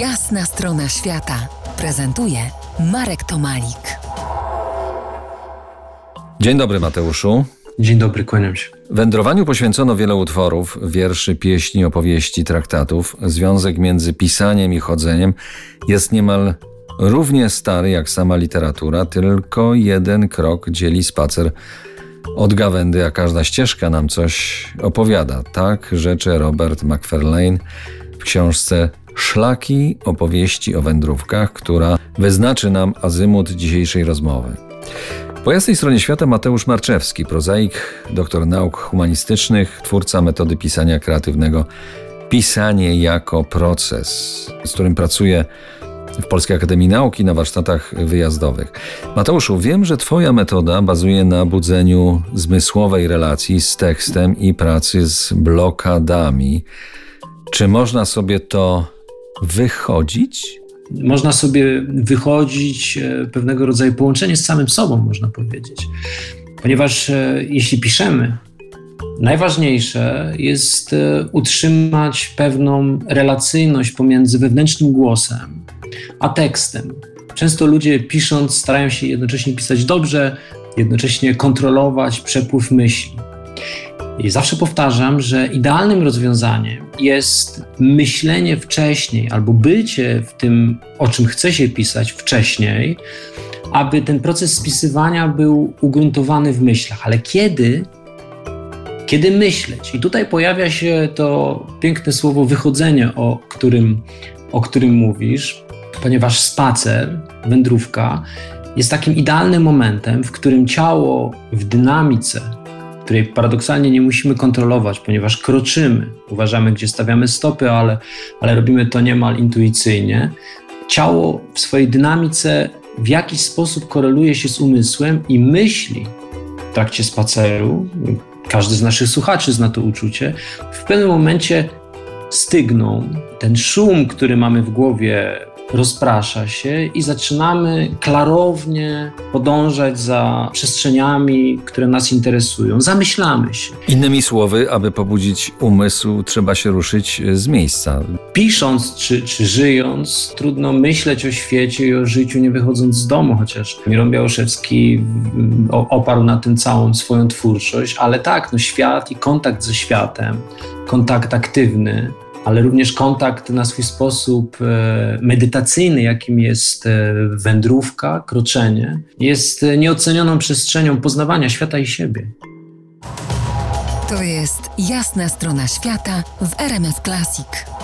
Jasna strona świata prezentuje Marek Tomalik. Dzień dobry, Mateuszu. Dzień dobry, kłaniam się. Wędrowaniu poświęcono wiele utworów, wierszy, pieśni, opowieści, traktatów. Związek między pisaniem i chodzeniem jest niemal równie stary jak sama literatura, tylko jeden krok dzieli spacer od gawędy, a każda ścieżka nam coś opowiada. Tak rzeczy Robert McFarlane w książce Szlaki opowieści o wędrówkach, która wyznaczy nam azymut dzisiejszej rozmowy. Po jasnej stronie świata Mateusz Marczewski, prozaik, doktor nauk humanistycznych, twórca metody pisania kreatywnego Pisanie jako proces, z którym pracuje w Polskiej Akademii Nauki na warsztatach wyjazdowych. Mateuszu, wiem, że Twoja metoda bazuje na budzeniu zmysłowej relacji z tekstem i pracy z blokadami. Czy można sobie to wychodzić? Można sobie wychodzić e, pewnego rodzaju połączenie z samym sobą, można powiedzieć. Ponieważ e, jeśli piszemy, najważniejsze jest e, utrzymać pewną relacyjność pomiędzy wewnętrznym głosem a tekstem. Często ludzie pisząc starają się jednocześnie pisać dobrze, jednocześnie kontrolować przepływ myśli. I zawsze powtarzam, że idealnym rozwiązaniem jest myślenie wcześniej albo bycie w tym, o czym chce się pisać wcześniej, aby ten proces spisywania był ugruntowany w myślach. Ale kiedy? Kiedy myśleć? I tutaj pojawia się to piękne słowo wychodzenie, o którym, o którym mówisz, ponieważ spacer, wędrówka jest takim idealnym momentem, w którym ciało w dynamice której paradoksalnie nie musimy kontrolować, ponieważ kroczymy, uważamy, gdzie stawiamy stopy, ale, ale robimy to niemal intuicyjnie. Ciało w swojej dynamice w jakiś sposób koreluje się z umysłem i myśli w trakcie spaceru, każdy z naszych słuchaczy zna to uczucie, w pewnym momencie stygną. Ten szum, który mamy w głowie, rozprasza się i zaczynamy klarownie podążać za przestrzeniami, które nas interesują. Zamyślamy się. Innymi słowy, aby pobudzić umysł, trzeba się ruszyć z miejsca. Pisząc czy, czy żyjąc, trudno myśleć o świecie i o życiu nie wychodząc z domu, chociaż Miron Białoszewski oparł na tym całą swoją twórczość, ale tak, no świat i kontakt ze światem, kontakt aktywny, ale również kontakt na swój sposób e, medytacyjny, jakim jest e, wędrówka, kroczenie, jest e, nieocenioną przestrzenią poznawania świata i siebie. To jest jasna strona świata w RMS Classic.